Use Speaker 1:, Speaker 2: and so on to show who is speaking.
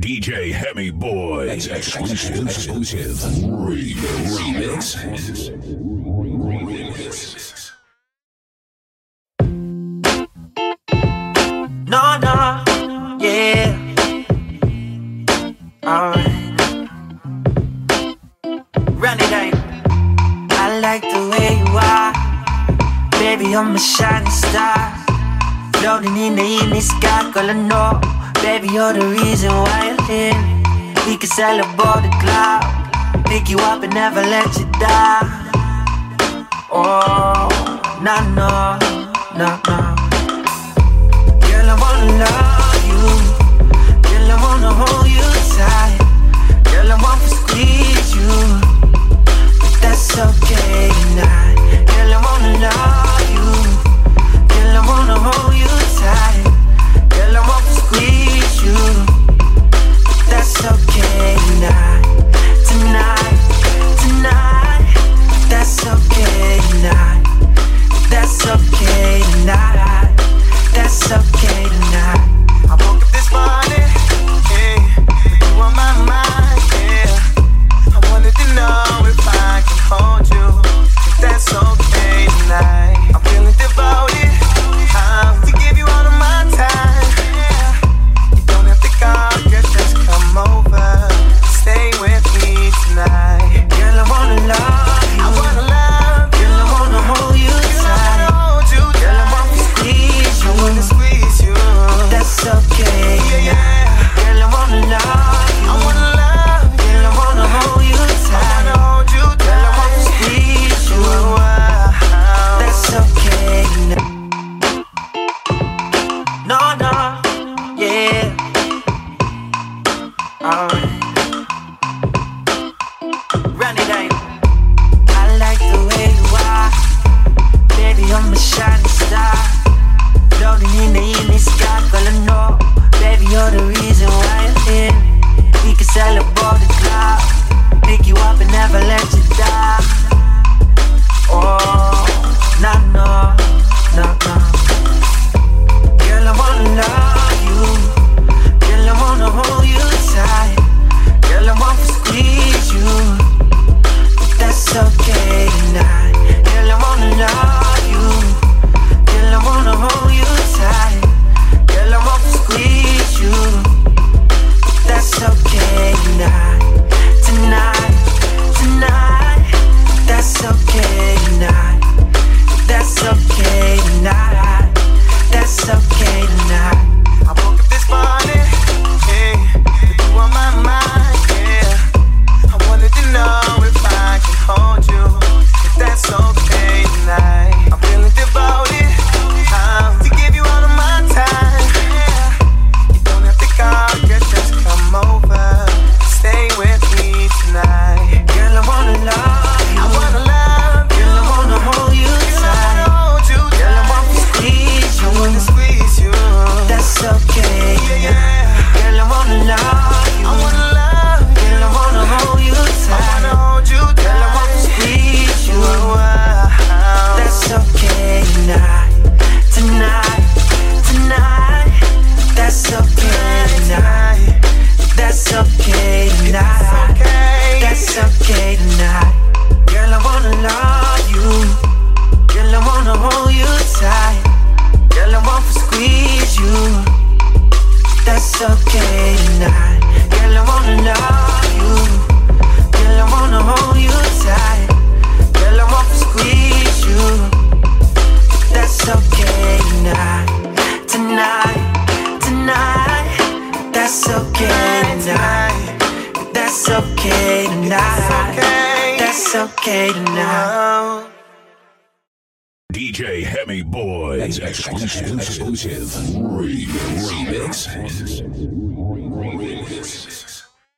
Speaker 1: DJ Hemi Boy. Exclusive. Exclusive. Remix. Remix.
Speaker 2: nah no. Yeah. Alright. Run it out. I like the way you are. Baby, I'm a shining star. Floating in the evening sky, girl, no. Baby, you're the reason why I'm here. We can celebrate the cloud. Pick you up and never let you down. Oh, nah, no, no, no. Girl, I wanna love you. Girl, I wanna hold you tight. Girl, I
Speaker 3: want to
Speaker 2: squeeze.
Speaker 3: suffocating.
Speaker 2: Girl, I wanna love you. Girl, I wanna hold you tight. Girl, I
Speaker 3: want to
Speaker 2: squeeze you. That's okay tonight, tonight, tonight. That's okay tonight. That's okay tonight. That's okay tonight.
Speaker 1: DJ Hemi Boy. Exclusive. Exclusive. Remix. Remix. Remix.